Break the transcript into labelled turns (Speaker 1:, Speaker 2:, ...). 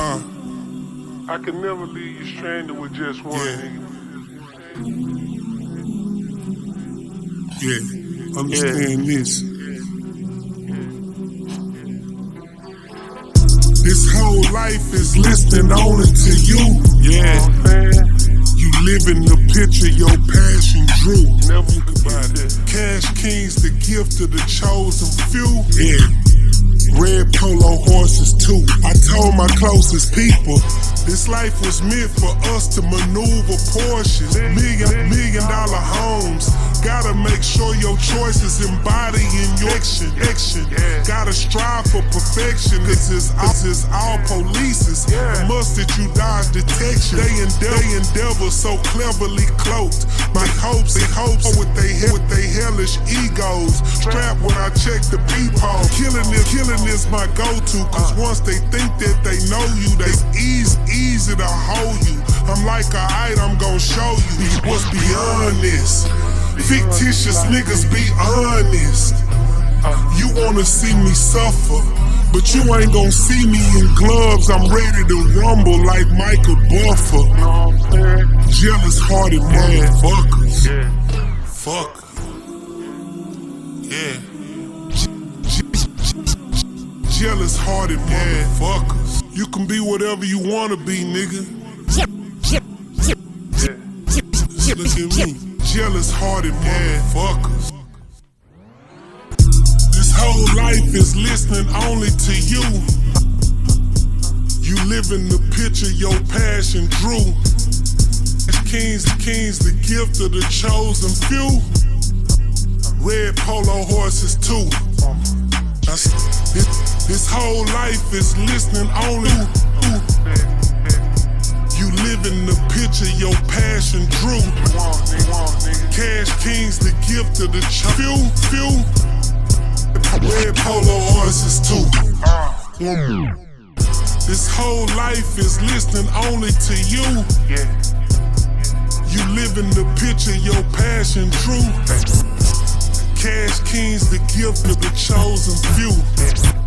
Speaker 1: Uh,
Speaker 2: I can never leave you stranded with just one
Speaker 1: Yeah. yeah, understand this. This whole life is listening only to you. Yeah, you live in the picture your passion drew.
Speaker 2: never forget that.
Speaker 1: Cash King's the gift of the chosen few. Yeah. Red polo horses too. I told my closest people, this life was meant for us to maneuver Porsches, million million dollar homes. Gotta make sure your choices embody in your action. action. Gotta strive for perfection. Cause it's all, it's all polices. Must that you dodge detection. They endeavor, they endeavor so cleverly cloaked. My hopes and hopes with they with they hellish egos. Strapped when I check the peephole. Killing is killing is my go-to. Cause uh. once they think that they know you, they easy easy to hold you. I'm like a item, I'm gonna show you what's beyond this. Fictitious niggas be honest. You wanna see me suffer, but you ain't gonna see me in gloves. I'm ready to rumble like Michael Buffer.
Speaker 2: You know what I'm saying?
Speaker 1: Jealous hearted motherfuckers.
Speaker 2: Yeah.
Speaker 1: Fuck. Yeah. Jealous hearted motherfuckers. You can be whatever you wanna be, nigga. Look at me. Jealous hearted motherfuckers. This whole life is listening only to you. You live in the picture your passion drew. Kings, kings, the gift of the chosen few. Red polo horses too. That's- This, this whole life is listening only. You live in the picture your passion drew. Cash Kings, the gift of the ch- few, few. Red polo horses too.
Speaker 2: Uh,
Speaker 1: This whole life is listening only to you. You live in the picture your passion drew. Cash Kings, the gift of the chosen few.